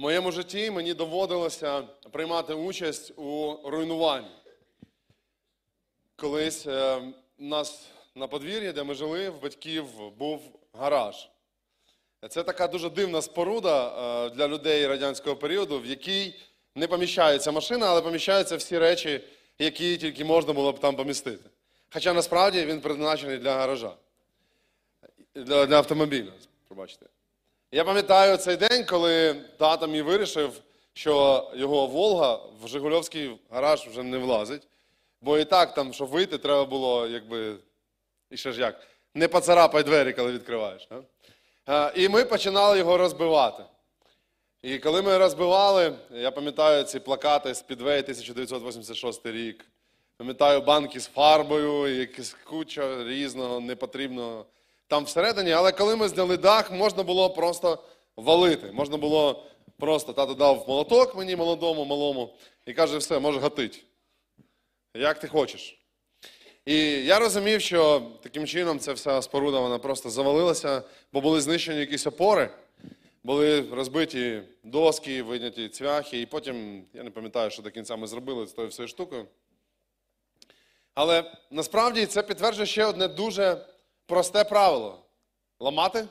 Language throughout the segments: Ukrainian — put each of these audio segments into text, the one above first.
моєму житті мені доводилося приймати участь у руйнуванні. Колись е, у нас на подвір'ї, де ми жили, в батьків був гараж. Це така дуже дивна споруда е, для людей радянського періоду, в якій не поміщається машина, але поміщаються всі речі, які тільки можна було б там помістити. Хоча насправді він призначений для гаража, для, для автомобіля. Пробачте. Я пам'ятаю цей день, коли тато мій вирішив, що його Волга в Жигульовський гараж вже не влазить. Бо і так, там, щоб вийти, треба було, якби, і ще ж як, не поцарапай двері, коли відкриваєш. А? І ми починали його розбивати. І коли ми розбивали, я пам'ятаю ці плакати з Підвей 1986 рік. Пам'ятаю банки з фарбою, якась куча різного, непотрібного там всередині. Але коли ми зняли дах, можна було просто валити. Можна було просто, тато дав молоток мені молодому, малому, і каже, все, може гатить. Як ти хочеш. І я розумів, що таким чином ця вся споруда вона просто завалилася, бо були знищені якісь опори, були розбиті доски, вийняті цвяхи, і потім, я не пам'ятаю, що до кінця ми зробили з тою всією штукою. Але насправді це підтверджує ще одне дуже просте правило: ламати,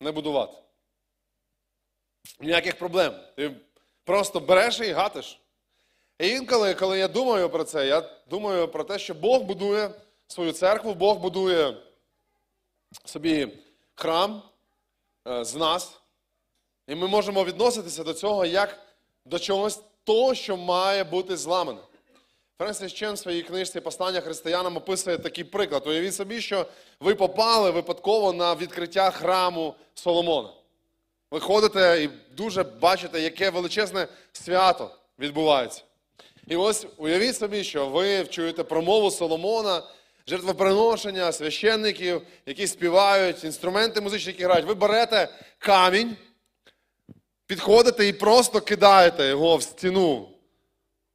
не будувати. Ніяких проблем. Ти просто береш і гатиш. І інколи, коли я думаю про це, я думаю про те, що Бог будує свою церкву, Бог будує собі храм е, з нас. І ми можемо відноситися до цього як до чогось того, що має бути зламане. Френсіс Чен в своїй книжці Послання християнам описує такий приклад. Уявіть собі, що ви попали випадково на відкриття храму Соломона. Ви ходите і дуже бачите, яке величезне свято відбувається. І ось уявіть собі, що ви чуєте промову Соломона, жертвоприношення, священників, які співають, інструменти музичні, які грають. Ви берете камінь, підходите і просто кидаєте його в стіну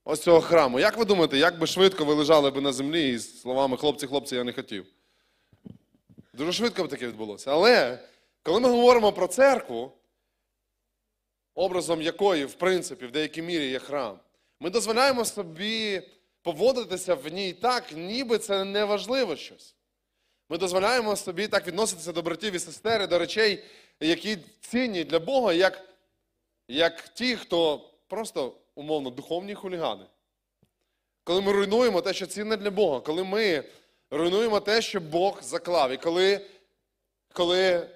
ось цього храму. Як ви думаєте, як би швидко ви лежали би на землі із словами хлопці, хлопці, я не хотів? Дуже швидко б таке відбулося. Але коли ми говоримо про церкву, образом якої, в принципі, в деякій мірі є храм, ми дозволяємо собі поводитися в ній так, ніби це не важливо щось. Ми дозволяємо собі так відноситися до братів і сестер, і до речей, які цінні для Бога, як, як ті, хто просто умовно духовні хулігани. Коли ми руйнуємо те, що цінне для Бога, коли ми руйнуємо те, що Бог заклав. І коли, коли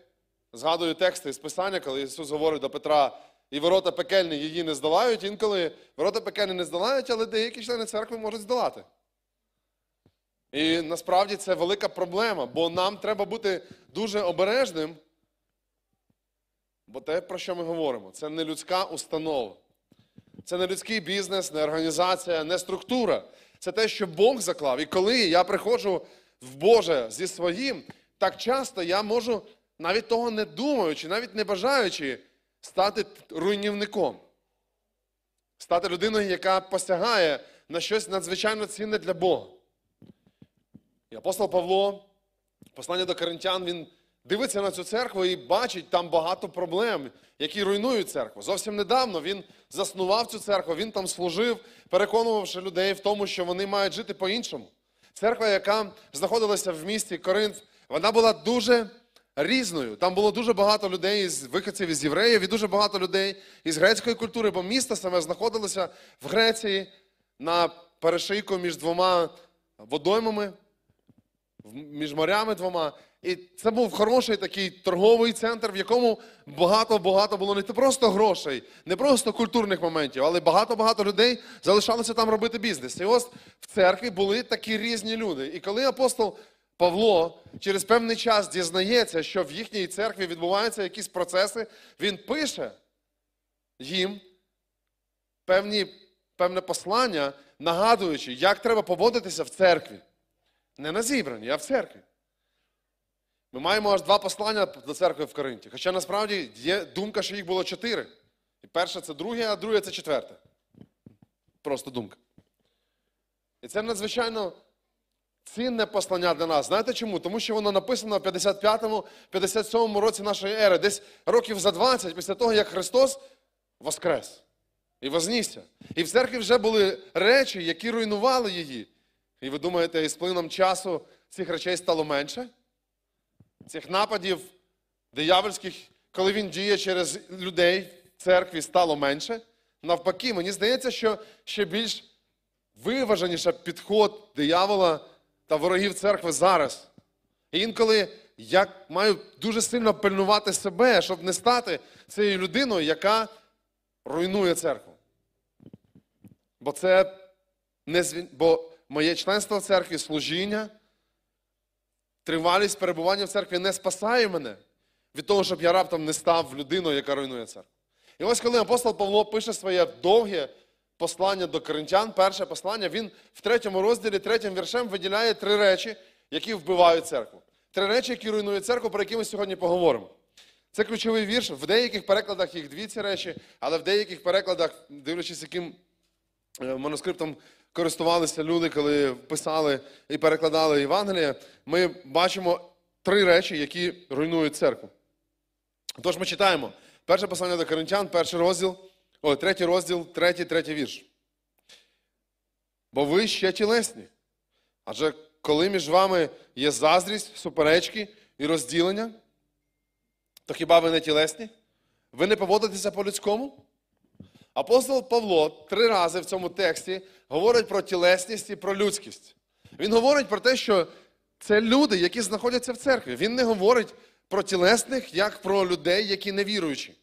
згадую тексти з Писання, коли Ісус говорить до Петра, і ворота пекельні її не здолають, інколи ворота пекельні не здолають, але деякі члени церкви можуть здолати. І насправді це велика проблема, бо нам треба бути дуже обережним. Бо те, про що ми говоримо, це не людська установа. Це не людський бізнес, не організація, не структура. Це те, що Бог заклав. І коли я приходжу в Боже зі своїм, так часто я можу, навіть того не думаючи, навіть не бажаючи, стати руйнівником. Стати людиною, яка посягає на щось надзвичайно цінне для Бога. І апостол Павло, послання до Коринтян, він дивиться на цю церкву і бачить там багато проблем, які руйнують церкву. Зовсім недавно він заснував цю церкву, він там служив, переконувавши людей в тому, що вони мають жити по-іншому. Церква, яка знаходилася в місті Коринф, вона була дуже різною. Там було дуже багато людей з виходців із євреїв і дуже багато людей із грецької культури, бо місто саме знаходилося в Греції на перешийку між двома водоймами, між морями двома. І це був хороший такий торговий центр, в якому багато-багато було не просто грошей, не просто культурних моментів, але багато-багато людей залишалося там робити бізнес. І ось в церкві були такі різні люди. І коли апостол Павло через певний час дізнається, що в їхній церкві відбуваються якісь процеси, він пише їм певні, певне послання, нагадуючи, як треба поводитися в церкві. Не на зібранні, а в церкві. Ми маємо аж два послання до церкви в Коринті. Хоча насправді є думка, що їх було чотири. І перше це друге, а друге це четверте. Просто думка. І це надзвичайно цінне послання для нас. Знаєте чому? Тому що воно написано в 55-57 році нашої ери, десь років за 20 після того, як Христос воскрес і вознісся. І в церкві вже були речі, які руйнували її. І ви думаєте, із плином часу цих речей стало менше? Цих нападів диявольських, коли він діє через людей в церкві, стало менше. Навпаки, мені здається, що ще більш виваженіше підход диявола та ворогів церкви зараз. І інколи я маю дуже сильно пильнувати себе, щоб не стати цією людиною, яка руйнує церкву. Бо це не бо моє членство в церкві, служіння, тривалість перебування в церкві не спасає мене від того, щоб я раптом не став людиною, яка руйнує церкву. І ось коли апостол Павло пише своє довге послання до коринтян, перше послання, він в третьому розділі, третім віршем виділяє три речі, які вбивають церкву. Три речі, які руйнують церкву, про які ми сьогодні поговоримо. Це ключовий вірш. В деяких перекладах їх дві ці речі, але в деяких перекладах, дивлячись, яким е, манускриптом користувалися люди, коли писали і перекладали Євангеліє, ми бачимо три речі, які руйнують церкву. Тож ми читаємо перше послання до Коринтян, перший розділ, о, третій розділ, третій, третій вірш. Бо ви ще тілесні. Адже коли між вами є заздрість, суперечки і розділення, то хіба ви не тілесні? Ви не поводитеся по-людському? Апостол Павло три рази в цьому тексті говорить про тілесність і про людськість. Він говорить про те, що це люди, які знаходяться в церкві. Він не говорить про тілесних, як про людей, які не віруючі.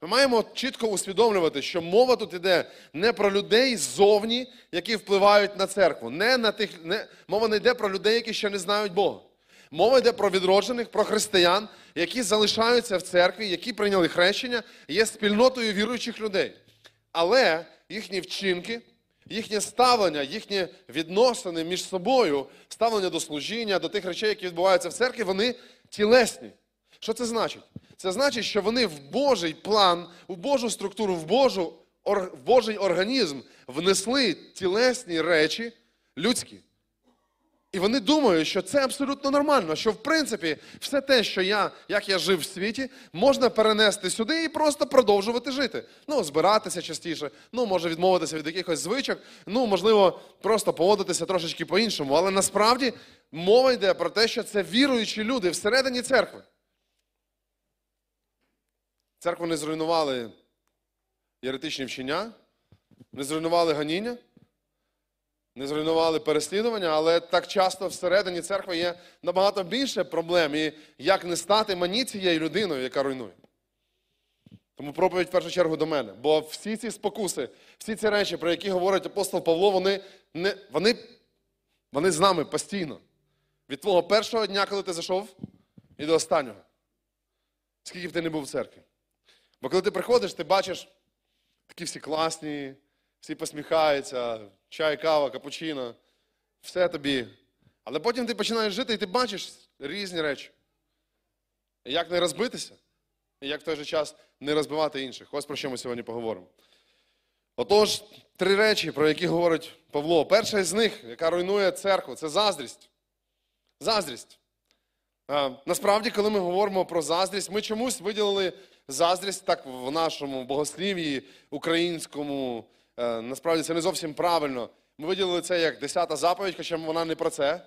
Ми маємо чітко усвідомлювати, що мова тут йде не про людей ззовні, які впливають на церкву. Не на тих, не, мова не йде про людей, які ще не знають Бога. Мова йде про відроджених, про християн, які залишаються в церкві, які прийняли хрещення, є спільнотою віруючих людей. Але їхні вчинки, їхнє ставлення, їхні відносини між собою, ставлення до служіння, до тих речей, які відбуваються в церкві, вони тілесні. Що це значить? Це значить, що вони в Божий план, в Божу структуру, в, Божу, в Божий організм внесли тілесні речі людські. І вони думають, що це абсолютно нормально, що в принципі все те, що я, як я жив в світі, можна перенести сюди і просто продовжувати жити. Ну, збиратися частіше, ну, може відмовитися від якихось звичок, ну, можливо, просто поводитися трошечки по-іншому. Але насправді мова йде про те, що це віруючі люди всередині церкви. Церкву не зруйнували єретичні вчення, не зруйнували ганіння, не зруйнували переслідування, але так часто всередині церкви є набагато більше проблем, і як не стати мені цією людиною, яка руйнує. Тому проповідь в першу чергу до мене. Бо всі ці спокуси, всі ці речі, про які говорить апостол Павло, вони, не, вони, вони з нами постійно. Від твого першого дня, коли ти зайшов, і до останнього. Скільки б ти не був в церкві. Бо коли ти приходиш, ти бачиш такі всі класні, всі посміхаються, чай, кава, капучино, все тобі. Але потім ти починаєш жити і ти бачиш різні речі. Як не розбитися, і як в той же час не розбивати інших. Ось про що ми сьогодні поговоримо. Отож, три речі, про які говорить Павло. Перша з них, яка руйнує церкву, це заздрість. Заздрість. А, насправді, коли ми говоримо про заздрість, ми чомусь виділили заздрість так в нашому богослів'ї українському. Е, насправді це не зовсім правильно. Ми виділили це як десята заповідь, хоча вона не про це.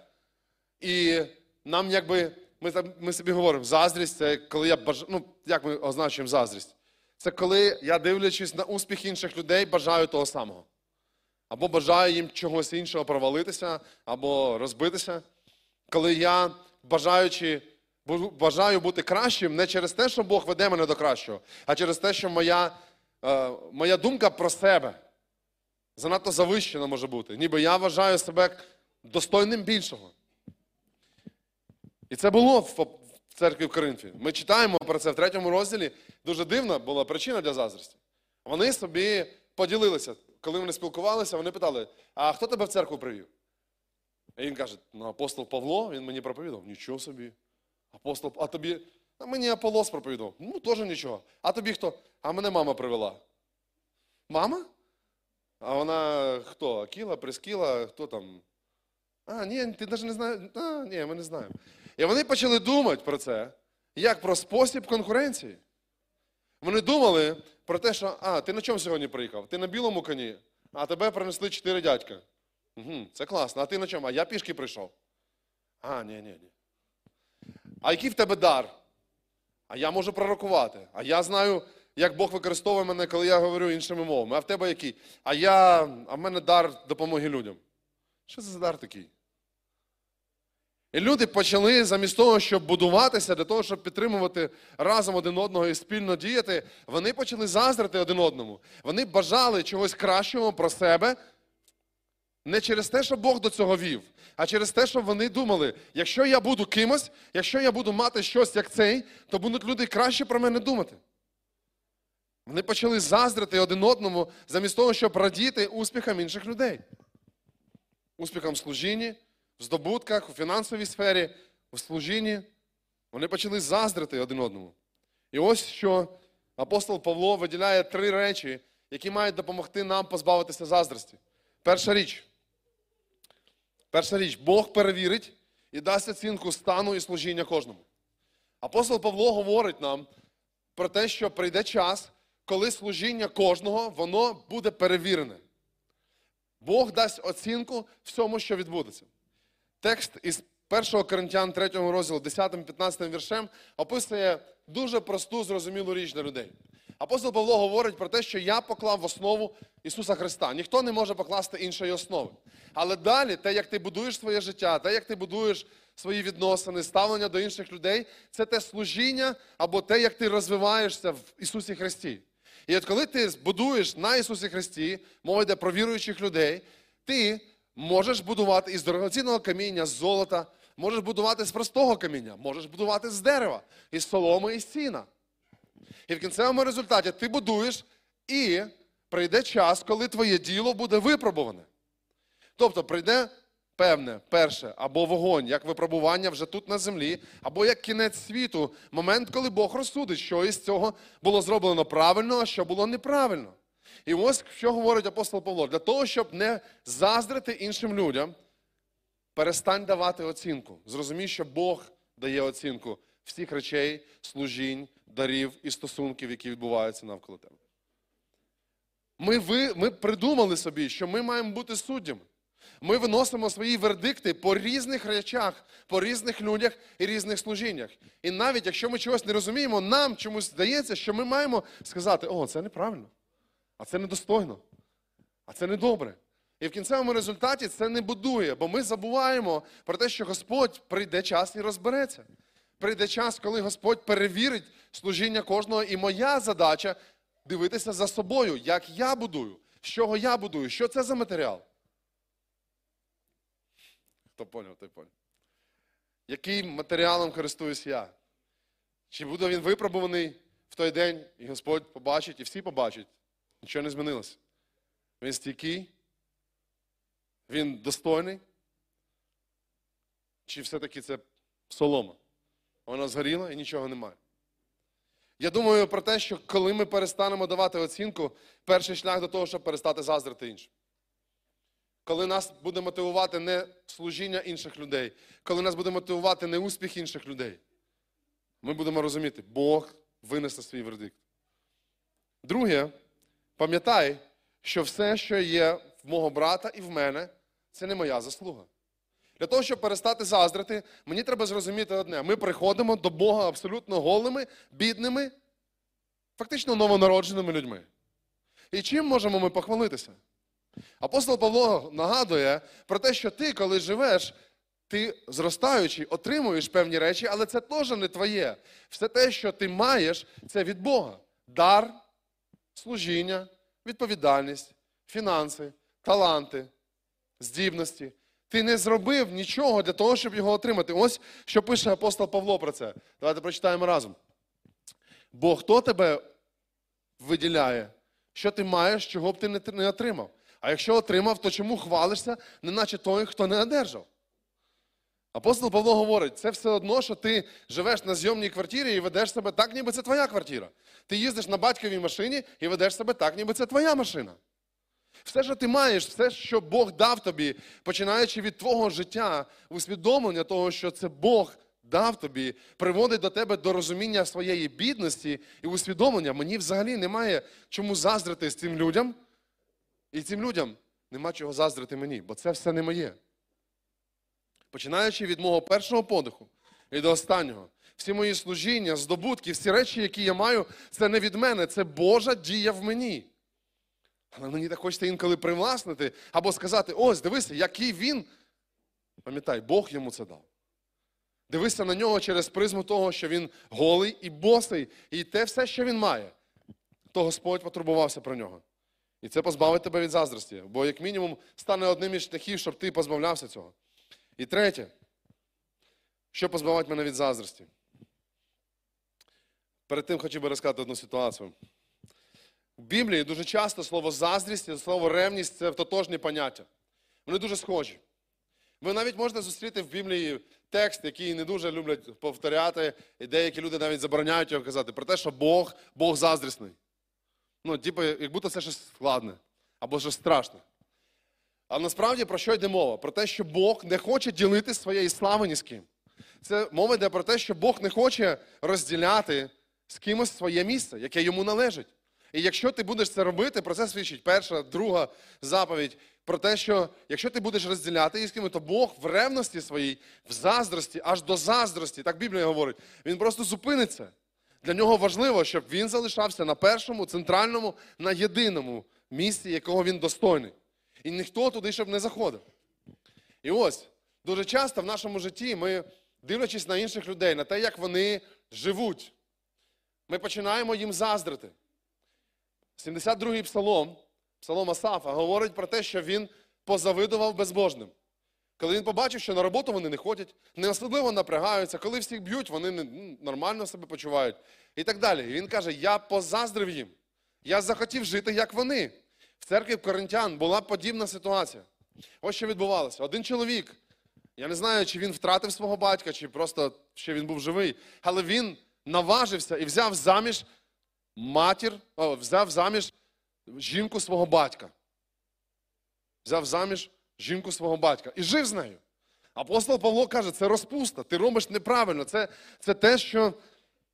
І нам якби, ми, ми собі говоримо, заздрість це коли я бажаю, ну, як ми означуємо заздрість? Це коли я, дивлячись на успіх інших людей, бажаю того самого. Або бажаю їм чогось іншого провалитися, або розбитися. Коли я, бажаючи бажаю бути кращим не через те, що Бог веде мене до кращого, а через те, що моя, е, моя думка про себе занадто завищена може бути. Ніби я вважаю себе достойним більшого. І це було в церкві в Коринфі. Ми читаємо про це в третьому розділі. Дуже дивна була причина для заздрості. Вони собі поділилися. Коли вони спілкувалися, вони питали: а хто тебе в церкву привів? І він каже: ну, апостол Павло, він мені проповідав. Нічого собі. Апостол, а тобі, а мені Аполос проповідав. Ну, теж нічого. А тобі хто? А мене мама привела. Мама? А вона хто? Акіла, Прискіла, хто там? А, ні, ти навіть не знаєш. А, ні, ми не знаємо. І вони почали думати про це, як про спосіб конкуренції. Вони думали про те, що а, ти на чому сьогодні приїхав? Ти на білому коні, а тебе принесли чотири дядька. Угу, це класно. А ти на чому? А я пішки прийшов. А, ні, ні, ні. А який в тебе дар? А я можу пророкувати. А я знаю, як Бог використовує мене, коли я говорю іншими мовами. А в тебе який? А я, а в мене дар допомоги людям. Що це за дар такий? І люди почали замість того, щоб будуватися, для того, щоб підтримувати разом один одного і спільно діяти, вони почали заздрити один одному. Вони бажали чогось кращого про себе, не через те, що Бог до цього вів, а через те, що вони думали, якщо я буду кимось, якщо я буду мати щось як цей, то будуть люди краще про мене думати. Вони почали заздрити один одному, замість того, щоб радіти успіхам інших людей. Успіхам в служінні, в здобутках, у фінансовій сфері, у служінні. Вони почали заздрити один одному. І ось що апостол Павло виділяє три речі, які мають допомогти нам позбавитися заздрості. Перша річ. Перша річ, Бог перевірить і дасть оцінку стану і служіння кожному. Апостол Павло говорить нам про те, що прийде час, коли служіння кожного воно буде перевірене. Бог дасть оцінку всьому, що відбудеться. Текст із 1 Коринтян 3 розділу 10-15 віршем описує дуже просту, зрозумілу річ для людей. Апостол Павло говорить про те, що я поклав в основу Ісуса Христа. Ніхто не може покласти іншої основи. Але далі, те, як ти будуєш своє життя, те, як ти будуєш свої відносини, ставлення до інших людей, це те служіння або те, як ти розвиваєшся в Ісусі Христі. І от коли ти збудуєш на Ісусі Христі, мова йде про віруючих людей, ти можеш будувати із дорогоцінного каміння, з золота, можеш будувати з простого каміння, можеш будувати з дерева, із соломи і сіна. І в кінцевому результаті ти будуєш, і прийде час, коли твоє діло буде випробуване. Тобто прийде певне, перше, або вогонь, як випробування вже тут на землі, або як кінець світу, момент, коли Бог розсудить, що із цього було зроблено правильно, а що було неправильно. І ось що говорить апостол Павло: для того, щоб не заздрити іншим людям, перестань давати оцінку. Зрозумій, що Бог дає оцінку всіх речей, служінь, дарів і стосунків, які відбуваються навколо тебе. Ми, ви, ми придумали собі, що ми маємо бути суддями. Ми виносимо свої вердикти по різних речах, по різних людях і різних служіннях. І навіть якщо ми чогось не розуміємо, нам чомусь здається, що ми маємо сказати, о, це неправильно, а це недостойно, а це недобре. І в кінцевому результаті це не будує, бо ми забуваємо про те, що Господь прийде час і розбереться. Прийде час, коли Господь перевірить служіння кожного, і моя задача дивитися за собою, як я будую, з чого я будую, що це за матеріал. Хто поняв, той поняв. Яким матеріалом користуюсь я? Чи буде він випробуваний в той день, і Господь побачить, і всі побачать? Нічого не змінилося. Він стійкий, він достойний. Чи все-таки це солома? Вона згоріла і нічого немає. Я думаю про те, що коли ми перестанемо давати оцінку, перший шлях до того, щоб перестати заздрити іншим. Коли нас буде мотивувати не служіння інших людей, коли нас буде мотивувати не успіх інших людей, ми будемо розуміти, Бог винесе свій вердикт. Друге, пам'ятай, що все, що є в мого брата і в мене, це не моя заслуга. Для того, щоб перестати заздрити, мені треба зрозуміти одне: ми приходимо до Бога абсолютно голими, бідними, фактично новонародженими людьми. І чим можемо ми похвалитися? Апостол Павло нагадує про те, що ти, коли живеш, ти зростаючи, отримуєш певні речі, але це теж не твоє. Все те, що ти маєш, це від Бога. Дар, служіння, відповідальність, фінанси, таланти, здібності. Ти не зробив нічого для того, щоб його отримати. Ось що пише апостол Павло про це. Давайте прочитаємо разом. Бо хто тебе виділяє, що ти маєш, чого б ти не- отримав? А якщо отримав, то чому хвалишся, неначе той, хто не одержав? Апостол Павло говорить, це все одно, що ти живеш на зйомній квартирі і ведеш себе так, ніби це твоя квартира. Ти їздиш на батьковій машині і ведеш себе так, ніби це твоя машина. Все, що ти маєш, все, що Бог дав тобі, починаючи від твого життя, усвідомлення того, що це Бог дав тобі, приводить до тебе до розуміння своєї бідності і усвідомлення. Мені взагалі немає чому заздрити з цим людям, і цим людям нема чого заздрити мені, бо це все не моє. Починаючи від мого першого подиху і до останнього, всі мої служіння, здобутки, всі речі, які я маю, це не від мене, це Божа дія в мені. Але мені так хочеться інколи привласнити або сказати: ось, дивися, який він. Пам'ятай, Бог йому це дав. Дивися на нього через призму того, що він голий і босий, і те все, що він має, то Господь потурбувався про нього. І це позбавить тебе від заздрості, бо, як мінімум, стане одним із шляхів, щоб ти позбавлявся цього. І третє, що позбавить мене від заздрості. Перед тим хотів би розказати одну ситуацію. В Біблії дуже часто слово заздрість і слово ревність це тотожні поняття. Вони дуже схожі. Ви навіть можете зустріти в Біблії текст, який не дуже люблять повторяти, і деякі люди навіть забороняють його казати, про те, що Бог, Бог заздрісний. Ну, типу, як будто це щось складне або щось страшне. А насправді про що йде мова? Про те, що Бог не хоче ділити своєї слави ні з ким. Це мова йде про те, що Бог не хоче розділяти з кимось своє місце, яке йому належить. І якщо ти будеш це робити, про це свідчить перша, друга заповідь, про те, що якщо ти будеш розділяти її з кимось, то Бог в ревності своїй, в заздрості, аж до заздрості, так Біблія говорить, він просто зупиниться. Для нього важливо, щоб він залишався на першому, центральному, на єдиному місці, якого він достойний. І ніхто туди щоб не заходив. І ось дуже часто в нашому житті ми, дивлячись на інших людей, на те, як вони живуть, ми починаємо їм заздрити. 72-й псалом, псалом Асафа, говорить про те, що він позавидував безбожним. Коли він побачив, що на роботу вони не ходять, не особливо напрягаються, коли всіх б'ють, вони не, ну, нормально себе почувають і так далі. І він каже: Я позаздрив їм. Я захотів жити, як вони. В церкві Коринтян була подібна ситуація. Ось що відбувалося. Один чоловік, я не знаю, чи він втратив свого батька, чи просто ще він був живий, але він наважився і взяв заміж матір, о, взяв заміж жінку свого батька. Взяв заміж жінку свого батька і жив з нею. Апостол Павло каже, це розпуста, ти робиш неправильно. Це, це те, що,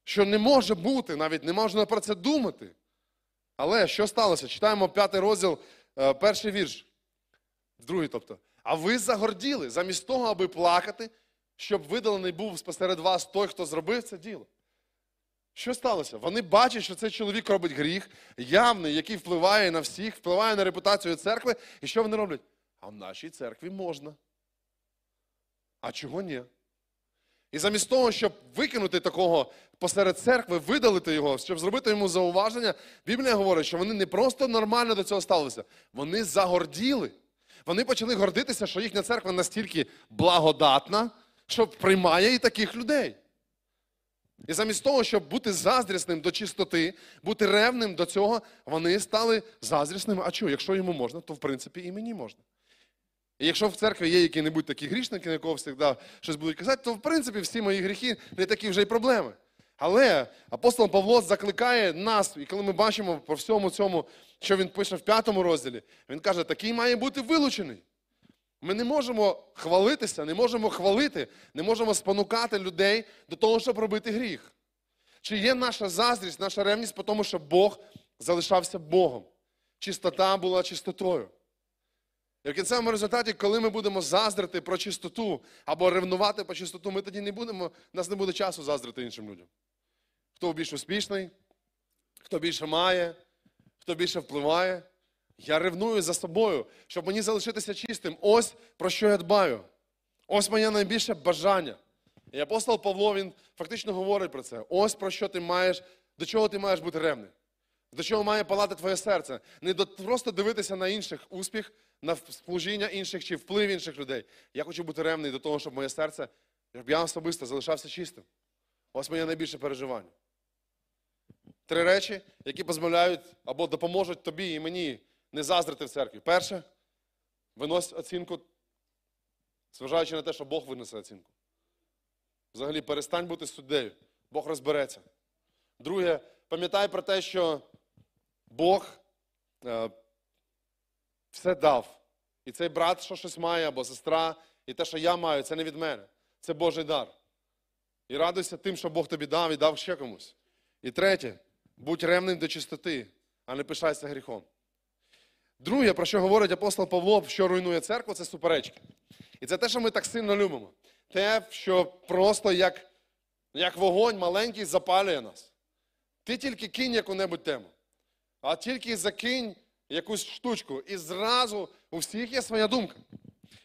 що не може бути, навіть не можна про це думати. Але що сталося? Читаємо п'ятий розділ, е, перший вірш, другий, тобто. А ви загорділи, замість того, аби плакати, щоб видалений був спосеред вас той, хто зробив це діло. Що сталося? Вони бачать, що цей чоловік робить гріх, явний, який впливає на всіх, впливає на репутацію церкви. І що вони роблять? А в нашій церкві можна. А чого ні? І замість того, щоб викинути такого посеред церкви, видалити його, щоб зробити йому зауваження, Біблія говорить, що вони не просто нормально до цього ставилися, вони загорділи. Вони почали гордитися, що їхня церква настільки благодатна, що приймає і таких людей. І замість того, щоб бути заздрісним до чистоти, бути ревним до цього, вони стали заздрісними. А чого? Якщо йому можна, то в принципі і мені можна. І якщо в церкві є які-небудь такі грішники, на кого завжди щось будуть казати, то в принципі всі мої гріхи не такі вже й проблеми. Але апостол Павло закликає нас, і коли ми бачимо по всьому цьому, що він пише в п'ятому розділі, він каже, такий має бути вилучений. Ми не можемо хвалитися, не можемо хвалити, не можемо спонукати людей до того, щоб робити гріх. Чи є наша заздрість, наша ревність по тому, що Бог залишався Богом? Чистота була чистотою. І в кінцевому результаті, коли ми будемо заздрити про чистоту або ревнувати по чистоту, ми тоді не будемо, у нас не буде часу заздрити іншим людям. Хто більш успішний, хто більше має, хто більше впливає. Я ревную за собою, щоб мені залишитися чистим. Ось про що я дбаю. Ось моє найбільше бажання. І апостол Павло він фактично говорить про це. Ось про що ти маєш, до чого ти маєш бути ревним. До чого має палати твоє серце. Не до, просто дивитися на інших успіх, на служіння інших чи вплив інших людей. Я хочу бути ревний до того, щоб моє серце, щоб я особисто залишався чистим. Ось моє найбільше переживання. Три речі, які позбавляють або допоможуть тобі і мені не заздрити в церкві. Перше, винось оцінку, зважаючи на те, що Бог винесе оцінку. Взагалі, перестань бути суддею. Бог розбереться. Друге, пам'ятай про те, що Бог е, все дав. І цей брат, що щось має, або сестра, і те, що я маю, це не від мене. Це Божий дар. І радуйся тим, що Бог тобі дав і дав ще комусь. І третє, будь ревним до чистоти, а не пишайся гріхом. Друге, про що говорить апостол Павло, що руйнує церкву, це суперечки. І це те, що ми так сильно любимо. Те, що просто як, як вогонь маленький запалює нас. Ти тільки кинь яку-небудь тему, а тільки закинь якусь штучку, і зразу у всіх є своя думка.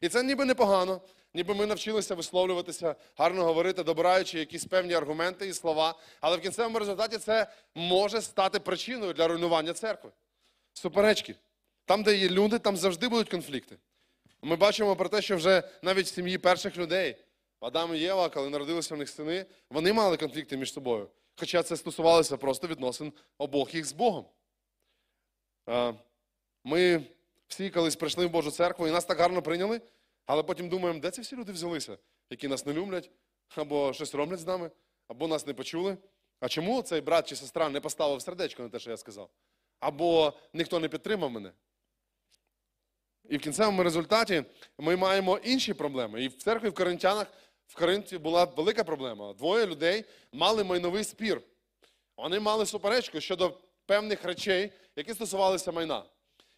І це ніби непогано, ніби ми навчилися висловлюватися, гарно говорити, добираючи якісь певні аргументи і слова. Але в кінцевому результаті це може стати причиною для руйнування церкви. Суперечки. Там, де є люди, там завжди будуть конфлікти. Ми бачимо про те, що вже навіть в сім'ї перших людей, Адам і Єва, коли народилися в них сини, вони мали конфлікти між собою. Хоча це стосувалося просто відносин обох їх з Богом. Е, Ми всі колись прийшли в Божу церкву і нас так гарно прийняли, але потім думаємо, де ці всі люди взялися, які нас не люблять, або щось роблять з нами, або нас не почули. А чому цей брат чи сестра не поставив сердечко на те, що я сказав? Або ніхто не підтримав мене? І в кінцевому результаті ми маємо інші проблеми. І в церкві в Коринтянах в Коринті була велика проблема. Двоє людей мали майновий спір. Вони мали суперечку щодо певних речей, які стосувалися майна.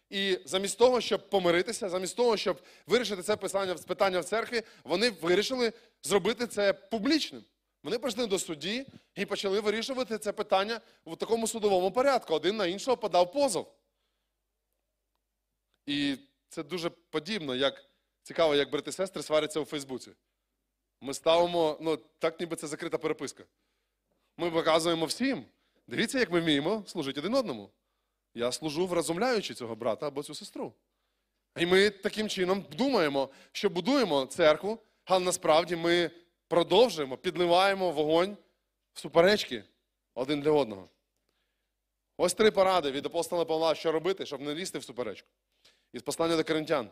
І замість того, щоб помиритися, замість того, щоб вирішити це питання, питання в церкві, вони вирішили зробити це публічним. Вони прийшли до судді і почали вирішувати це питання в такому судовому порядку. Один на іншого подав позов. І це дуже подібно, як цікаво, як брати сестри сваряться у Фейсбуці. Ми ставимо, ну, так ніби це закрита переписка. Ми показуємо всім. Дивіться, як ми вміємо служити один одному. Я служу вразумляючи цього брата або цю сестру. І ми таким чином думаємо, що будуємо церкву, але насправді ми продовжуємо, підливаємо вогонь в суперечки один для одного. Ось три поради від апостола Павла, що робити, щоб не лізти в суперечку. Із послання до коринтян.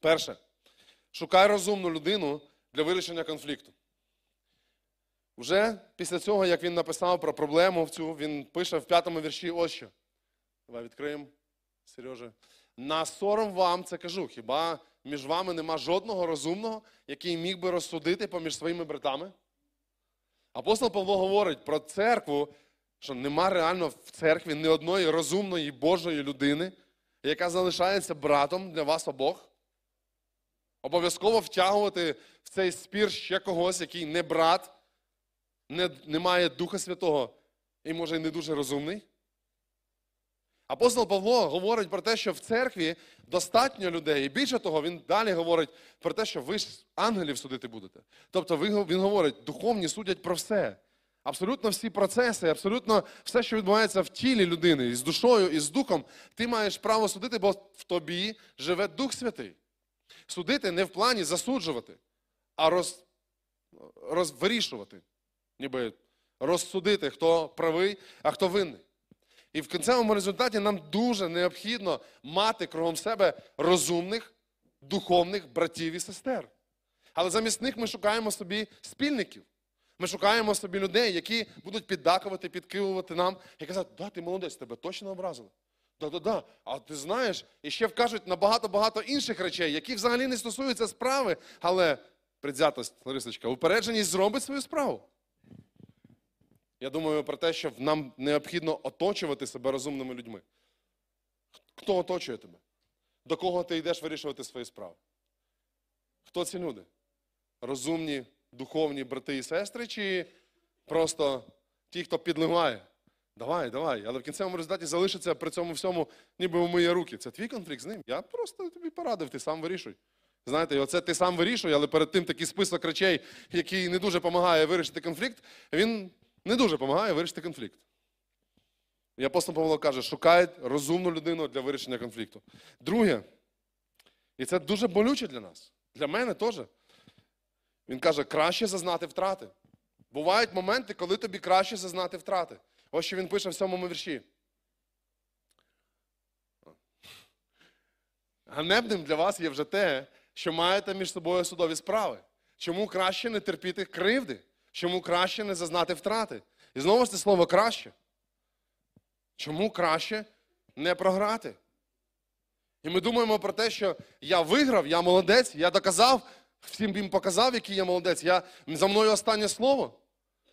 Перше. Шукай розумну людину для вирішення конфлікту. Вже після цього, як він написав про проблему в цю, він пише в п'ятому вірші ось що. Давай відкриємо, Сережа. На сором вам це кажу. Хіба між вами нема жодного розумного, який міг би розсудити поміж своїми братами? Апостол Павло говорить про церкву, що нема реально в церкві ні одної розумної Божої людини, яка залишається братом для вас обох. Обов'язково втягувати в цей спір ще когось, який не брат, не, не має Духа Святого і, може, не дуже розумний. Апостол Павло говорить про те, що в церкві достатньо людей, і більше того, він далі говорить про те, що ви ж ангелів судити будете. Тобто він говорить, духовні судять про все. Абсолютно всі процеси, абсолютно все, що відбувається в тілі людини, і з душою, і з духом, ти маєш право судити, бо в тобі живе Дух Святий. Судити не в плані засуджувати, а роз, роз, вирішувати, ніби розсудити, хто правий, а хто винний. І в кінцевому результаті нам дуже необхідно мати кругом себе розумних, духовних братів і сестер. Але замість них ми шукаємо собі спільників. Ми шукаємо собі людей, які будуть піддакувати, підкивувати нам і казати, да, ти молодець, тебе точно образили. Да-да-да. А ти знаєш, і ще вкажуть на багато-багато інших речей, які взагалі не стосуються справи, але предвзятость, Ларисочка, упередженість зробить свою справу. Я думаю про те, що нам необхідно оточувати себе розумними людьми. Хто оточує тебе? До кого ти йдеш вирішувати свої справи? Хто ці люди? Розумні, духовні брати і сестри, чи просто ті, хто підливає? Давай, давай. Але в кінцевому результаті залишиться при цьому всьому, ніби умиє руки. Це твій конфлікт з ним. Я просто тобі порадив, ти сам вирішуй. Знаєте, оце ти сам вирішуй, але перед тим такий список речей, який не дуже допомагає вирішити конфлікт, він не дуже допомагає вирішити конфлікт. І апостол Павло каже, шукай розумну людину для вирішення конфлікту. Друге, і це дуже болюче для нас. Для мене теж. Він каже, краще зазнати втрати. Бувають моменти, коли тобі краще зазнати втрати. Ось що він пише в сьомому вірші. Ганебним для вас є вже те, що маєте між собою судові справи. Чому краще не терпіти кривди? Чому краще не зазнати втрати? І знову ж це слово краще. Чому краще не програти? І ми думаємо про те, що я виграв, я молодець, я доказав, всім їм показав, який я молодець. Я, за мною останнє слово.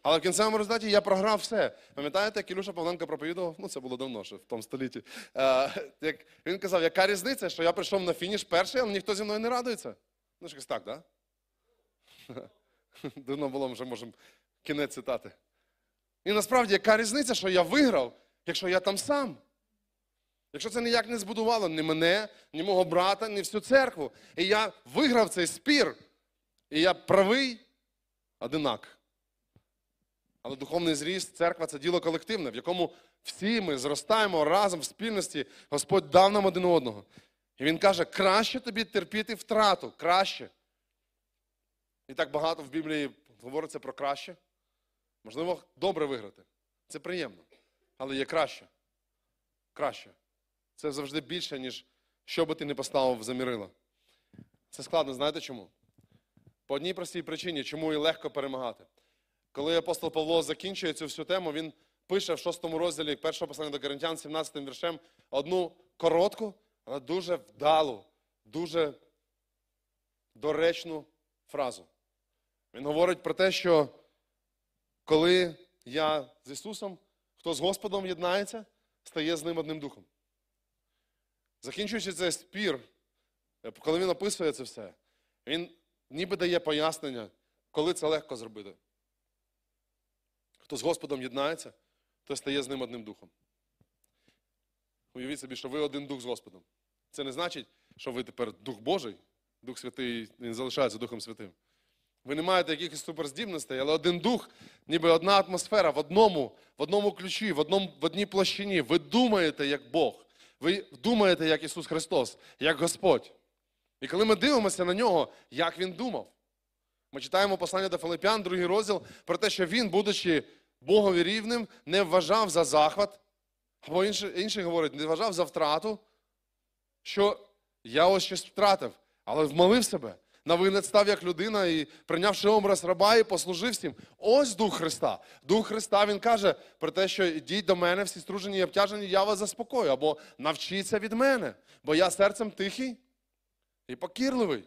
Але в кінцевому результаті я програв все. Пам'ятаєте, як Ілюша Павленко проповідував? Ну, це було давно, ще в тому столітті. Е, як він казав, яка різниця, що я прийшов на фініш перший, але ніхто зі мною не радується. Ну, щось так, так? Да? Давно було, вже можемо кінець цитати. І насправді, яка різниця, що я виграв, якщо я там сам? Якщо це ніяк не збудувало ні мене, ні мого брата, ні всю церкву. І я виграв цей спір, і я правий одинак. Але духовний зріст, церква це діло колективне, в якому всі ми зростаємо разом в спільності. Господь дав нам один одного. І Він каже, краще тобі терпіти втрату, краще. І так багато в Біблії говориться про краще. Можливо, добре виграти. Це приємно. Але є краще. Краще. Це завжди більше, ніж що би ти не поставив за мірило. Це складно, знаєте чому? По одній простій причині, чому і легко перемагати. Коли апостол Павло закінчує цю всю тему, він пише в шостому розділі першого послання до Коринтян, 17 віршем, одну коротку, але дуже вдалу, дуже доречну фразу. Він говорить про те, що коли я з Ісусом, хто з Господом єднається, стає з ним одним духом. Закінчуючи цей спір, е, коли він описує це все, він ніби дає пояснення, коли це легко зробити. Хто з Господом єднається, той стає з ним одним духом. Уявіть собі, що ви один дух з Господом. Це не значить, що ви тепер Дух Божий, Дух Святий він залишається Духом Святим. Ви не маєте якихось суперздібностей, але один дух, ніби одна атмосфера в одному, в одному ключі, в, одному, в одній площині. Ви думаєте як Бог. Ви думаєте як Ісус Христос, як Господь. І коли ми дивимося на нього, як Він думав, ми читаємо послання до Филиппян, другий розділ, про те, що він, будучи Богові рівним, не вважав за захват, або інший, інший говорить, не вважав за втрату, що я ось щось втратив, але вмолив себе. На винець став як людина і прийнявши образ раба і послужив всім. Ось Дух Христа. Дух Христа Він каже про те, що йдіть до мене, всі стружені і обтяжені, я вас заспокою. Або навчіться від мене, бо я серцем тихий і покірливий.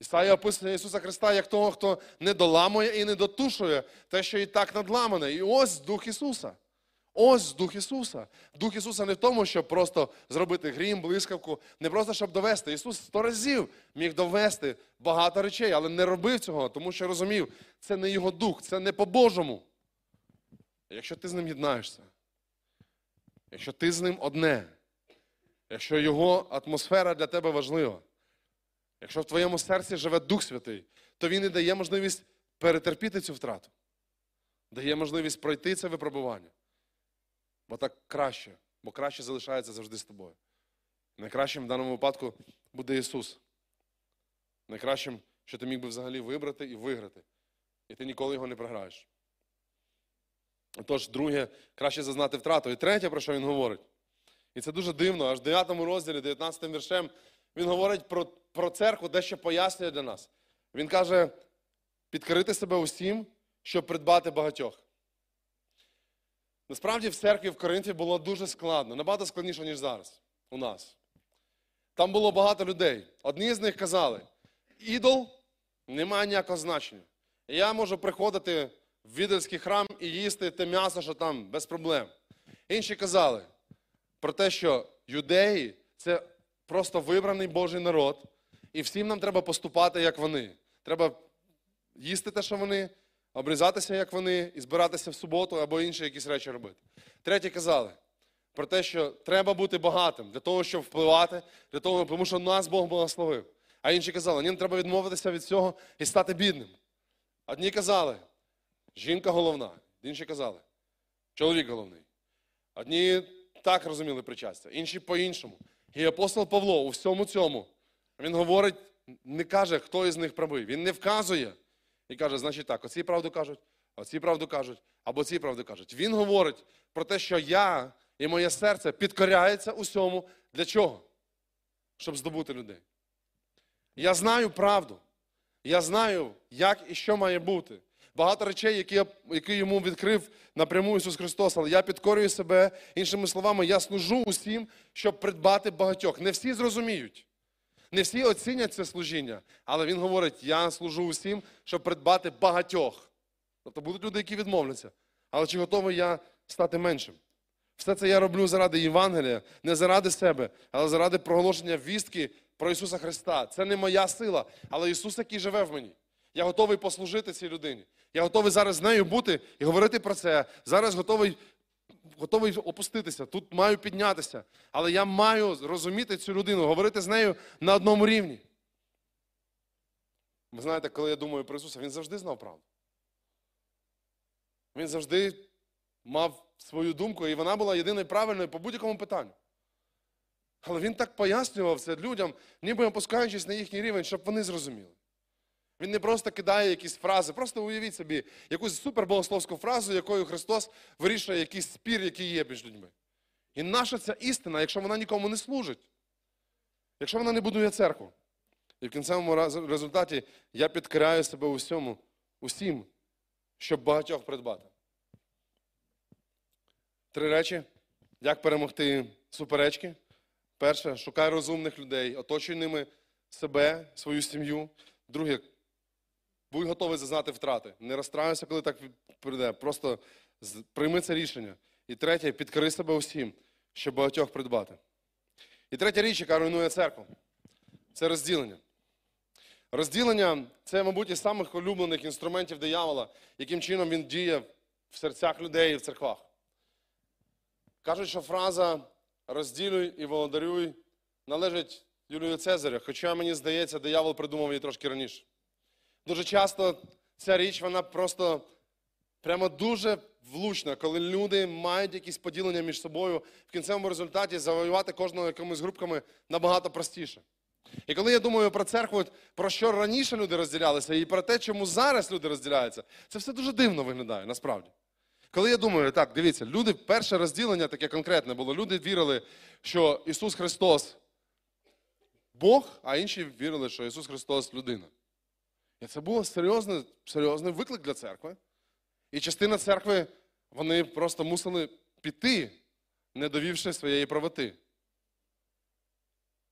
Ісая описує Ісуса Христа як того, хто не доламує і не дотушує те, що і так надламане. І ось Дух Ісуса. Ось Дух Ісуса. Дух Ісуса не в тому, щоб просто зробити грім, блискавку, не просто щоб довести. Ісус сто разів міг довести багато речей, але не робив цього, тому що розумів, це не його дух, це не по-божому. Якщо ти з ним єднаєшся, якщо ти з ним одне, якщо його атмосфера для тебе важлива, якщо в твоєму серці живе Дух Святий, то він і дає можливість перетерпіти цю втрату, дає можливість пройти це випробування. Бо так краще, бо краще залишається завжди з тобою. Найкращим в даному випадку буде Ісус. Найкращим, що ти міг би взагалі вибрати і виграти. І ти ніколи його не програєш. Тож, друге, краще зазнати втрату. І третє, про що він говорить. І це дуже дивно, аж в 9 розділі, 19 віршем, він говорить про, про церкву, дещо пояснює для нас. Він каже, підкорити себе усім, щоб придбати багатьох. Насправді в церкві в Коринфі було дуже складно, набагато складніше, ніж зараз у нас. Там було багато людей. Одні з них казали, ідол не має ніякого значення. Я можу приходити в відельський храм і їсти те м'ясо, що там без проблем. Інші казали про те, що юдеї це просто вибраний Божий народ, і всім нам треба поступати, як вони. Треба їсти те, що вони, обрізатися, як вони, і збиратися в суботу або інші якісь речі робити. Треті казали про те, що треба бути багатим для того, щоб впливати, для того, тому що нас Бог благословив. А інші казали, ні, треба відмовитися від цього і стати бідним. Одні казали, жінка головна, інші казали, чоловік головний. Одні так розуміли причастя, інші по-іншому. І апостол Павло у всьому цьому, він говорить, не каже, хто із них правий. Він не вказує і каже, значить так, оці правду кажуть, оці правду кажуть, або ці правду кажуть. Він говорить про те, що я і моє серце підкоряється усьому. Для чого? Щоб здобути людей. Я знаю правду. Я знаю, як і що має бути. Багато речей, які, я- які йому відкрив напряму Ісус Христос, але я підкорюю себе, іншими словами, я служу усім, щоб придбати багатьох. Не всі зрозуміють. Не всі оцінять це служіння, але він говорить: я служу усім, щоб придбати багатьох. Тобто будуть люди, які відмовляться. Але чи готовий я стати меншим? Все це я роблю заради Євангелія, не заради себе, але заради проголошення вістки про Ісуса Христа. Це не моя сила, але Ісус, який живе в мені. Я готовий послужити цій людині. Я готовий зараз з нею бути і говорити про це. Зараз готовий, готовий опуститися. Тут маю піднятися. Але я маю розуміти цю людину, говорити з нею на одному рівні. Ви знаєте, коли я думаю про Ісуса, Він завжди знав правду. Він завжди мав свою думку, і вона була єдиною правильною по будь-якому питанню. Але він так пояснював це людям, ніби опускаючись на їхній рівень, щоб вони зрозуміли. Він не просто кидає якісь фрази, просто уявіть собі якусь супербогословську фразу, якою Христос вирішує якийсь спір, який є між людьми. І наша ця істина, якщо вона нікому не служить, якщо вона не будує церкву. І в кінцевому результаті я підкоряю себе усьому, усім, щоб багатьох придбати. Три речі. Як перемогти суперечки? Перше, шукай розумних людей, оточуй ними себе, свою сім'ю. Друге, будь готовий зазнати втрати. Не розстраюйся, коли так прийде. Просто прийми це рішення. І третє, підкори себе усім, щоб багатьох придбати. І третя річ, яка руйнує церкву, це розділення. Розділення це, мабуть, із самих улюблених інструментів диявола, яким чином він діє в серцях людей і в церквах. Кажуть, що фраза розділюй і володарюй належить Юлію Цезарю, хоча мені здається, диявол придумав її трошки раніше. Дуже часто ця річ, вона просто прямо дуже влучна, коли люди мають якісь поділення між собою, в кінцевому результаті завоювати кожного якимись групками набагато простіше. І коли я думаю про церкву, про що раніше люди розділялися, і про те, чому зараз люди розділяються, це все дуже дивно виглядає насправді. Коли я думаю, так, дивіться, люди, перше розділення таке конкретне було. Люди вірили, що Ісус Христос Бог, а інші вірили, що Ісус Христос людина. І це був серйозний, серйозний виклик для церкви. І частина церкви, вони просто мусили піти, не довівши своєї правоти.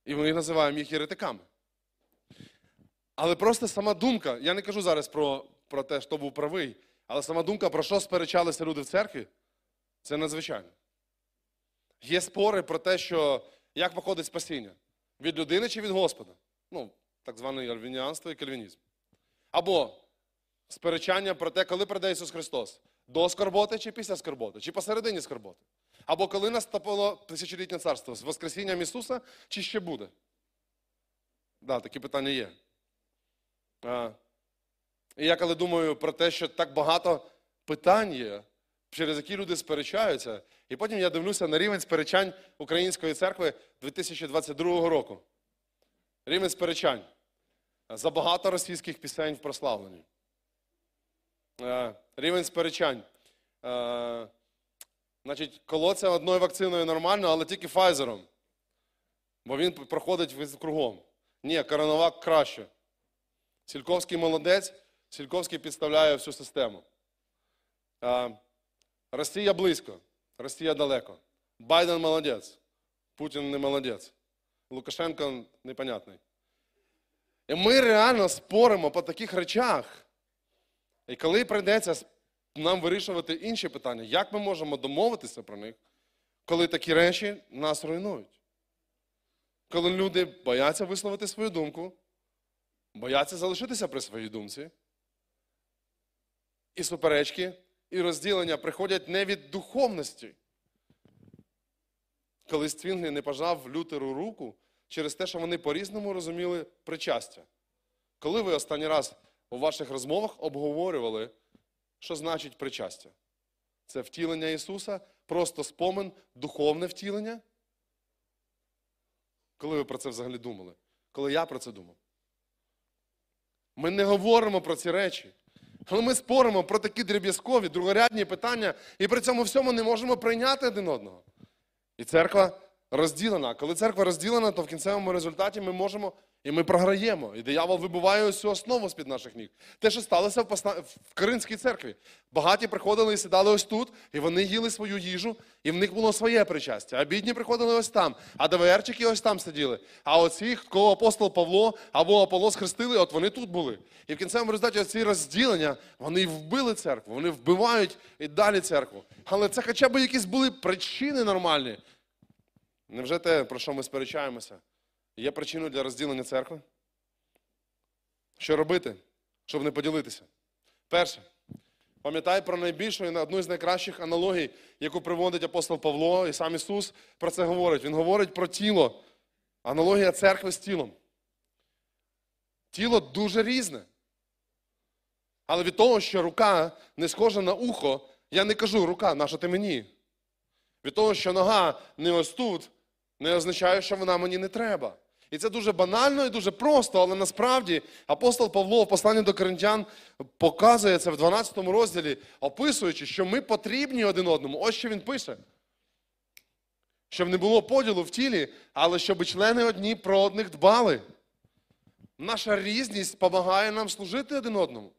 І ми називаємо їх єретиками. Але просто сама думка, я не кажу зараз про, про те, хто був правий, але сама думка, про що сперечалися люди в церкві, це надзвичайно. Є спори про те, що як виходить спасіння від людини чи від Господа. Ну, так зване альвініанство і кальвінізм. Або сперечання про те, коли прийде Ісус Христос. До скорботи чи після скорботи, чи посередині скорботи. Або коли наступило тисячолітнє царство з Воскресінням Ісуса, чи ще буде? Так, да, такі питання є. А, і я коли думаю про те, що так багато питань є, через які люди сперечаються, і потім я дивлюся на рівень сперечань Української церкви 2022 року. Рівень сперечань. Забагато російських пісень в прославленні. Е, Рівень сперечань. Е, Значить, колоться одною вакциною нормально, але тільки Файзером. Бо він проходить кругом. Ні, коронавак краще. Сільковський молодець, Сільковський підставляє всю систему. Е, Росія близько, Росія далеко. Байден молодець, Путін не молодець. Лукашенко непонятний. І ми реально споримо по таких речах. І коли прийдеться нам вирішувати інші питання, як ми можемо домовитися про них, коли такі речі нас руйнують? Коли люди бояться висловити свою думку, бояться залишитися при своїй думці, і суперечки, і розділення приходять не від духовності. Коли Ствінглі не пожав Лютеру руку через те, що вони по-різному розуміли причастя. Коли ви останній раз у ваших розмовах обговорювали, що значить причастя? Це втілення Ісуса, просто спомин, духовне втілення? Коли ви про це взагалі думали? Коли я про це думав? Ми не говоримо про ці речі. Але ми споримо про такі дріб'язкові, другорядні питання, і при цьому всьому не можемо прийняти один одного. І церква розділена. Коли церква розділена, то в кінцевому результаті ми можемо І ми програємо. І диявол вибиває цю основу з-під наших ніг. Те, що сталося в, посна... в Коринській церкві. Багаті приходили і сідали ось тут, і вони їли свою їжу, і в них було своє причастя. А бідні приходили ось там, а ДВРчики ось там сиділи. А оці, кого апостол Павло або Аполос хрестили, от вони тут були. І в кінцевому результаті ці розділення, вони вбили церкву, вони вбивають і далі церкву. Але це хоча б якісь були причини нормальні. Невже те, про що ми сперечаємося? Є причиною для розділення церкви? Що робити, щоб не поділитися? Перше, пам'ятай про найбільшу і одну з найкращих аналогій, яку приводить апостол Павло, і сам Ісус про це говорить. Він говорить про тіло. Аналогія церкви з тілом. Тіло дуже різне. Але від того, що рука не схожа на ухо, я не кажу рука, наша ти мені. Від того, що нога не ось тут, не означає, що вона мені не треба. І це дуже банально і дуже просто, але насправді апостол Павло в посланні до коринтян показує це в 12 розділі, описуючи, що ми потрібні один одному. Ось що він пише. Щоб не було поділу в тілі, але щоб члени одні про одних дбали. Наша різність допомагає нам служити один одному.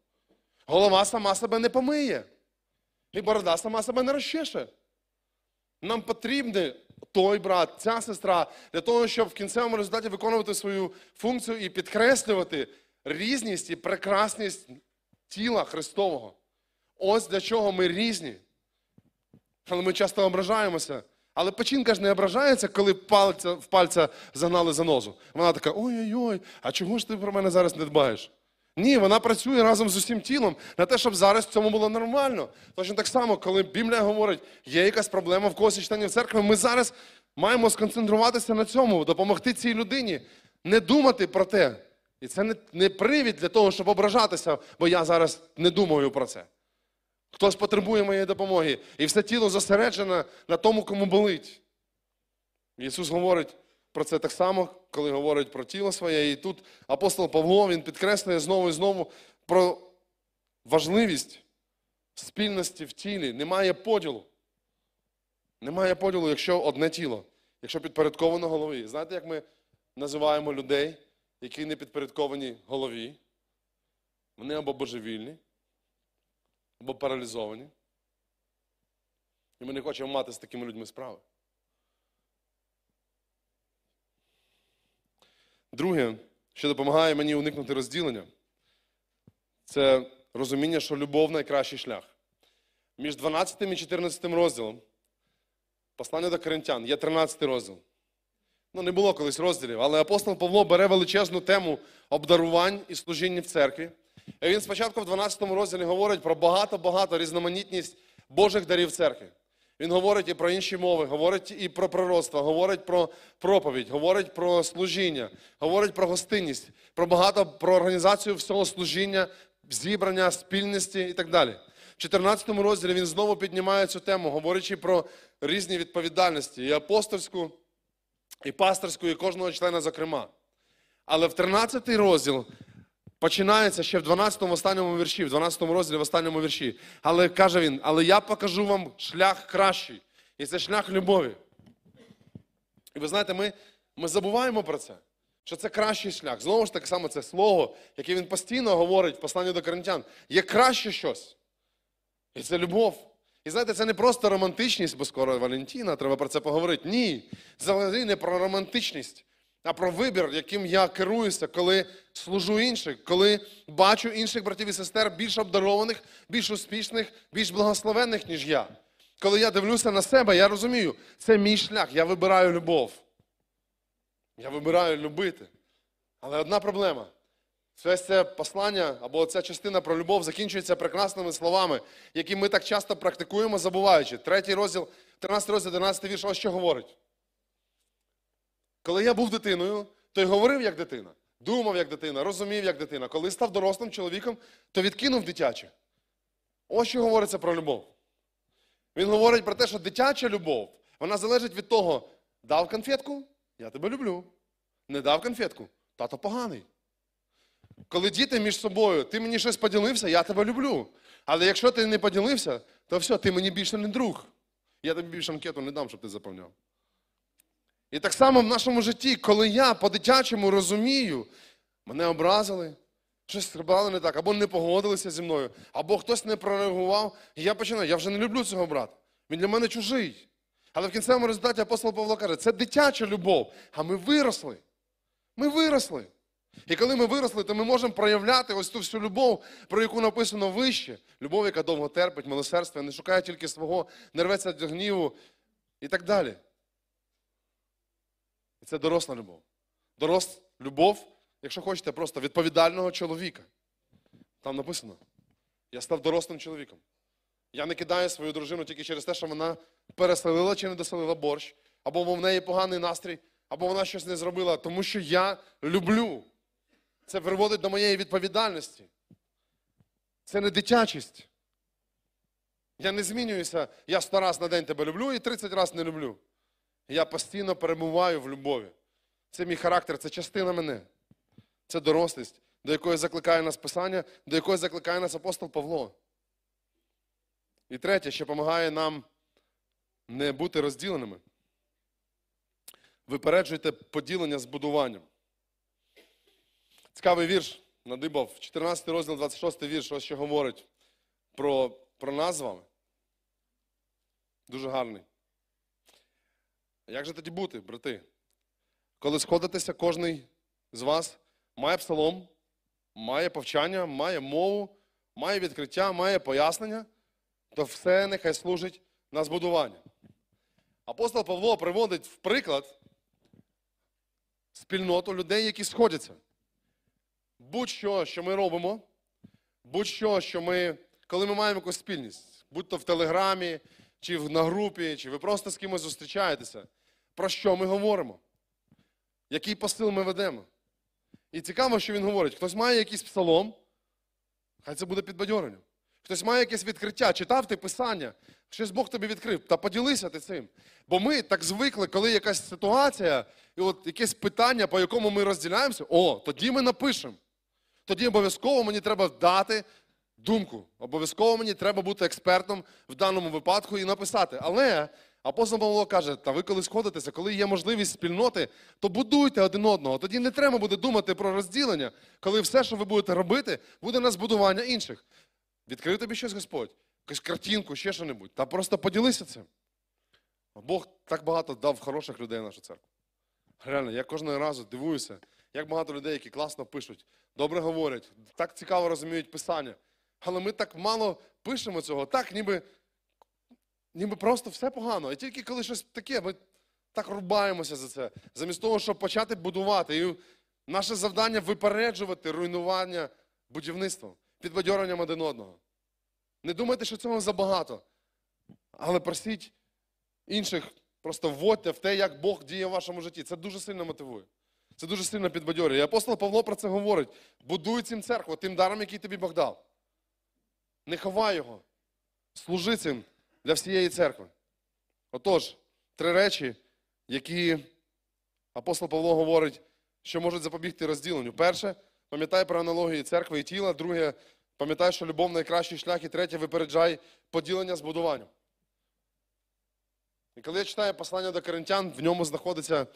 Голова сама себе не помиє. І борода сама себе не розчеше. Нам потрібний той брат, ця сестра, для того, щоб в кінцевому результаті виконувати свою функцію і підкреслювати різність і прекрасність тіла Христового. Ось для чого ми різні. Але ми часто ображаємося. Але печінка ж не ображається, коли пальця, в пальця загнали занозу. Вона така: ой-ой-ой, а чого ж ти про мене зараз не дбаєш? Ні, вона працює разом з усім тілом на те, щоб зараз в цьому було нормально. Точно так само, коли Біблія говорить, є якась проблема в когось членів церкви, ми зараз маємо сконцентруватися на цьому, допомогти цій людині, не думати про те. І це не, не привід для того, щоб ображатися, бо я зараз не думаю про це. Хтось потребує моєї допомоги. І все тіло зосереджене на тому, кому болить. Ісус говорить про це так само, коли говорить про тіло своє. І тут апостол Павло він підкреслює знову і знову про важливість спільності в тілі. Немає поділу. Немає поділу, якщо одне тіло, якщо підпорядковано голові. Знаєте, як ми називаємо людей, які не підпорядковані голові? Вони або божевільні, або паралізовані. І ми не хочемо мати з такими людьми справи. Друге, що допомагає мені уникнути розділення, це розуміння, що любов найкращий шлях. Між 12 і 14 розділом послання до коринтян є 13 розділ. Ну, не було колись розділів, але апостол Павло бере величезну тему обдарувань і служіння в церкві. І він спочатку в 12 розділі говорить про багато-багато різноманітність Божих дарів церкви. Він говорить і про інші мови, говорить і про пророцтво, говорить про проповідь, говорить про служіння, говорить про гостинність, про багато про організацію всього служіння, зібрання, спільності і так далі. В 14 розділі він знову піднімає цю тему, говорячи про різні відповідальності, і апостольську, і пасторську, і кожного члена, зокрема. Але в 13 розділ починається ще в 12 му останньому вірші, в 12 розділі в останньому вірші. Але каже він: але я покажу вам шлях кращий. І це шлях любові. І ви знаєте, ми, ми забуваємо про це, що це кращий шлях. Знову ж таки саме це слово, яке він постійно говорить в посланні до коринтян. Є краще щось. І це любов. І знаєте, це не просто романтичність, бо скоро Валентіна, треба про це поговорити. Ні. Взагалі не про романтичність, а про вибір, яким я керуюся, коли служу інших, коли бачу інших братів і сестер більш обдарованих, більш успішних, більш благословенних, ніж я. Коли я дивлюся на себе, я розумію, це мій шлях, я вибираю любов. Я вибираю любити. Але одна проблема. Все це послання або ця частина про любов закінчується прекрасними словами, які ми так часто практикуємо, забуваючи. Третій розділ, 13 розділ, 11 вірш, ось що говорить. Коли я був дитиною, то й говорив як дитина, думав як дитина, розумів як дитина. Коли став дорослим чоловіком, то відкинув дитяче. Ось що говориться про любов. Він говорить про те, що дитяча любов, вона залежить від того, дав конфетку, я тебе люблю. Не дав конфетку, тато поганий. Коли діти між собою, ти мені щось поділився, я тебе люблю. Але якщо ти не поділився, то все, ти мені більше не друг. Я тобі більше анкету не дам, щоб ти заповняв. І так само в нашому житті, коли я по-дитячому розумію, мене образили, щось зробили не так, або не погодилися зі мною, або хтось не прореагував, і я починаю, я вже не люблю цього брата. Він для мене чужий. Але в кінцевому результаті апостол Павло каже, це дитяча любов, а ми виросли. Ми виросли. І коли ми виросли, то ми можемо проявляти ось ту всю любов, про яку написано вище. Любов, яка довго терпить, милосердство, не шукає тільки свого, не рветься до гніву і так далі. І це доросла любов. Дорос любов, якщо хочете, просто відповідального чоловіка. Там написано: я став дорослим чоловіком. Я не кидаю свою дружину тільки через те, що вона переселила чи не доселила борщ, або в неї поганий настрій, або вона щось не зробила, тому що я люблю. Це приводить до моєї відповідальності. Це не дитячість. Я не змінююся, я 100 раз на день тебе люблю і 30 разів не люблю. Я постійно перебуваю в любові. Це мій характер, це частина мене. Це дорослість, до якої закликає нас Писання, до якої закликає нас апостол Павло. І третє, що допомагає нам не бути розділеними. Випереджуйте поділення з будуванням. Цікавий вірш надибав, 14 розділ, 26 вірш, ось що говорить про, про нас з вами. Дуже гарний. Як же тоді бути, брати? Коли сходитеся, кожний з вас має псалом, має повчання, має мову, має відкриття, має пояснення, то все нехай служить на збудування. Апостол Павло приводить в приклад спільноту людей, які сходяться. Будь-що, що ми робимо, будь-що, що ми, коли ми маємо якусь спільність, будь то в Телеграмі, чи на групі, чи ви просто з кимось зустрічаєтеся, про що ми говоримо? Який посил ми ведемо? І цікаво, що він говорить: хтось має якийсь псалом, хай це буде підбадьорення. Хтось має якесь відкриття, читав ти писання, щось Бог тобі відкрив, та поділися ти цим. Бо ми так звикли, коли якась ситуація, і от якесь питання, по якому ми розділяємося, о, тоді ми напишемо. Тоді обов'язково мені треба дати думку. Обов'язково мені треба бути експертом в даному випадку і написати. Але апостол Павло каже, та ви коли сходитеся, коли є можливість спільноти, то будуйте один одного. Тоді не треба буде думати про розділення, коли все, що ви будете робити, буде на збудування інших. Відкрив тобі щось Господь, якусь картинку, ще що-небудь. Та просто поділися цим. Бог так багато дав хороших людей в нашу церкву. Реально, я кожного разу дивуюся, як багато людей, які класно пишуть, добре говорять, так цікаво розуміють писання. Але ми так мало пишемо цього, так ніби, ніби просто все погано. І тільки коли щось таке, ми так рубаємося за це, замість того, щоб почати будувати. І наше завдання випереджувати руйнування будівництвом, підбадьоренням один одного. Не думайте, що цього забагато. Але просіть інших, просто вводьте в те, як Бог діє в вашому житті. Це дуже сильно мотивує. Це дуже сильно підбадьорює. І апостол Павло про це говорить. Будуй цим церкву, тим даром, який тобі Бог дав. Не ховай його. Служи цим для всієї церкви. Отож, три речі, які апостол Павло говорить, що можуть запобігти розділенню. Перше, пам'ятай про аналогії церкви і тіла. Друге, пам'ятай, що любов найкращий шлях. І третє, випереджай поділення з будуванням. І коли я читаю послання до коринтян, в ньому знаходиться,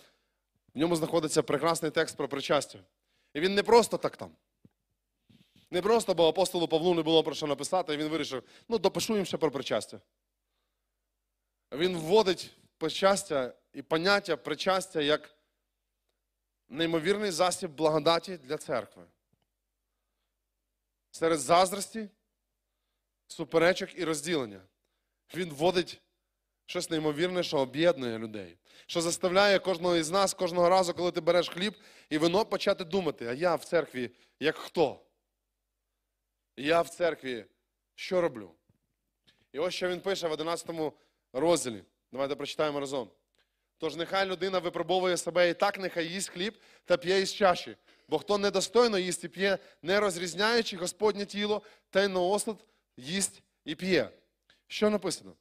в ньому знаходиться прекрасний текст про причастя. І він не просто так там. Не просто, бо апостолу Павлу не було про що написати, і він вирішив, ну, допишу їм ще про причастя. Він вводить причастя і поняття причастя як неймовірний засіб благодаті для церкви. Серед заздрості, суперечок і розділення. Він вводить щось неймовірне, що об'єднує людей, що заставляє кожного із нас кожного разу, коли ти береш хліб і вино, почати думати, а я в церкві як хто? Я в церкві що роблю? І ось що він пише в 11 розділі. Давайте прочитаємо разом. Тож нехай людина випробовує себе і так, нехай їсть хліб та п'є із чаші. Бо хто недостойно їсть і п'є, не розрізняючи Господнє тіло, та й на осуд їсть і п'є. Що написано?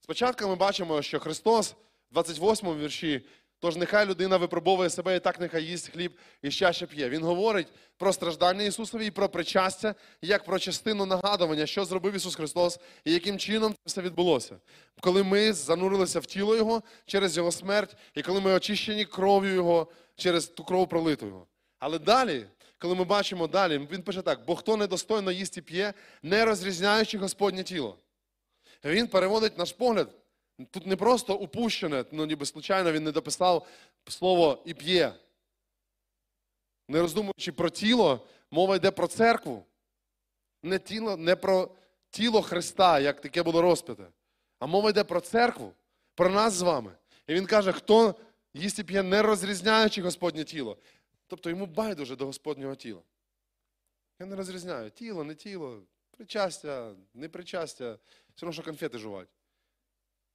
Спочатку ми бачимо, що Христос в 28 вірші Тож нехай людина випробовує себе і так нехай їсть хліб і щаще п'є. Він говорить про страждання Ісусові і про причастя, як про частину нагадування, що зробив Ісус Христос і яким чином це все відбулося. Коли ми занурилися в тіло Його через Його смерть, і коли ми очищені кров'ю Його через ту кров пролиту Його. Але далі, коли ми бачимо далі, він пише так: бо хто недостойно їсть і п'є, не розрізняючи Господнє тіло. Він переводить наш погляд. Тут не просто упущене, ну ніби случайно він не дописав слово і п'є. Не роздумуючи про тіло, мова йде про церкву. Не, тіло, не про тіло Христа, як таке було розп'яте, а мова йде про церкву, про нас з вами. І він каже, хто їсть і п'є, не розрізняючи Господнє тіло. Тобто йому байдуже до Господнього тіла. Я не розрізняю тіло, не тіло, причастя, не причастя, все одно, що конфети жувати.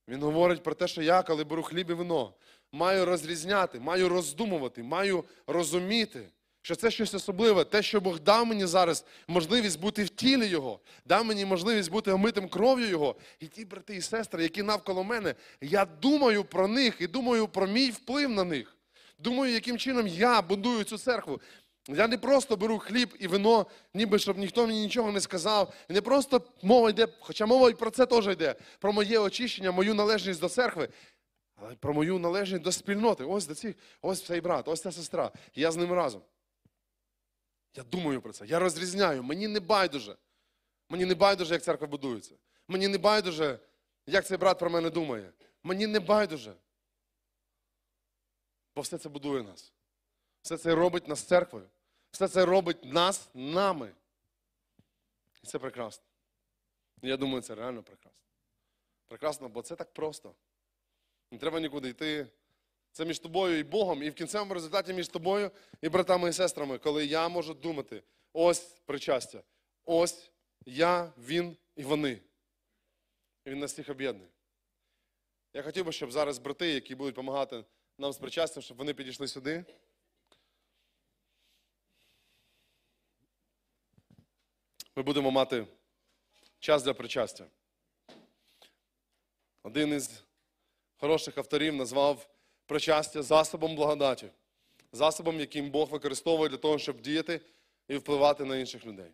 Він говорить про те, що я, коли беру хліб і вино, маю розрізняти, маю роздумувати, маю розуміти, що це щось особливе, те, що Бог дав мені зараз можливість бути в тілі Його, дав мені можливість бути омитим кров'ю Його. І ті брати і сестри, які навколо мене, я думаю про них і думаю про мій вплив на них. Думаю, яким чином я будую цю церкву. Я не просто беру хліб і вино, ніби щоб ніхто мені нічого не сказав. І не просто мова йде, хоча мова і про це теж йде, про моє очищення, мою належність до церкви, але про мою належність до спільноти. Ось до цих, ось цей брат, ось ця сестра. Я з ним разом. Я думаю про це, я розрізняю. Мені не байдуже. Мені не байдуже, як церква будується. Мені не байдуже, як цей брат про мене думає. Мені не байдуже. Бо все це будує нас. Все це робить нас церквою. Все це робить нас нами. І це прекрасно. Я думаю, це реально прекрасно. Прекрасно, бо це так просто. Не треба нікуди йти. Це між тобою і Богом, і в кінцевому результаті між тобою і братами і сестрами, коли я можу думати, ось причастя, ось я, він і вони. І він нас всіх об'єднує. Я хотів би, щоб зараз брати, які будуть допомагати нам з причастям, щоб вони підійшли сюди. Ми будемо мати час для причастя. Один із хороших авторів назвав причастя засобом благодаті, засобом, яким Бог використовує для того, щоб діяти і впливати на інших людей.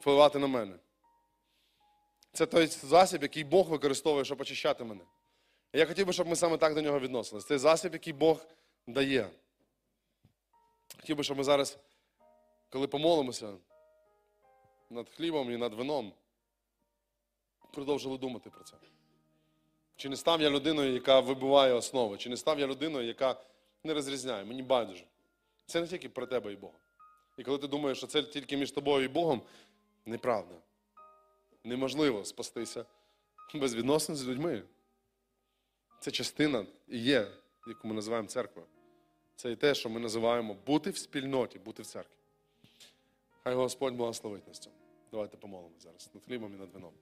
Впливати на мене. Це той засіб, який Бог використовує, щоб очищати мене. Я хотів би, щоб ми саме так до нього відносились. Це засіб, який Бог дає. Хотів би, щоб ми зараз, коли помолимося над хлібом і над вином, продовжили думати про це. Чи не став я людиною, яка вибиває основи, чи не став я людиною, яка не розрізняє, мені байдуже. Це не тільки про тебе і Бога. І коли ти думаєш, що це тільки між тобою і Богом, неправда. Неможливо спастися без відносин з людьми. Це частина і є, яку ми називаємо церквою. Це і те, що ми називаємо бути в спільноті, бути в церкві. Хай Господь благословить нас цьому. Давайте помолимо зараз над хлібом і над вином.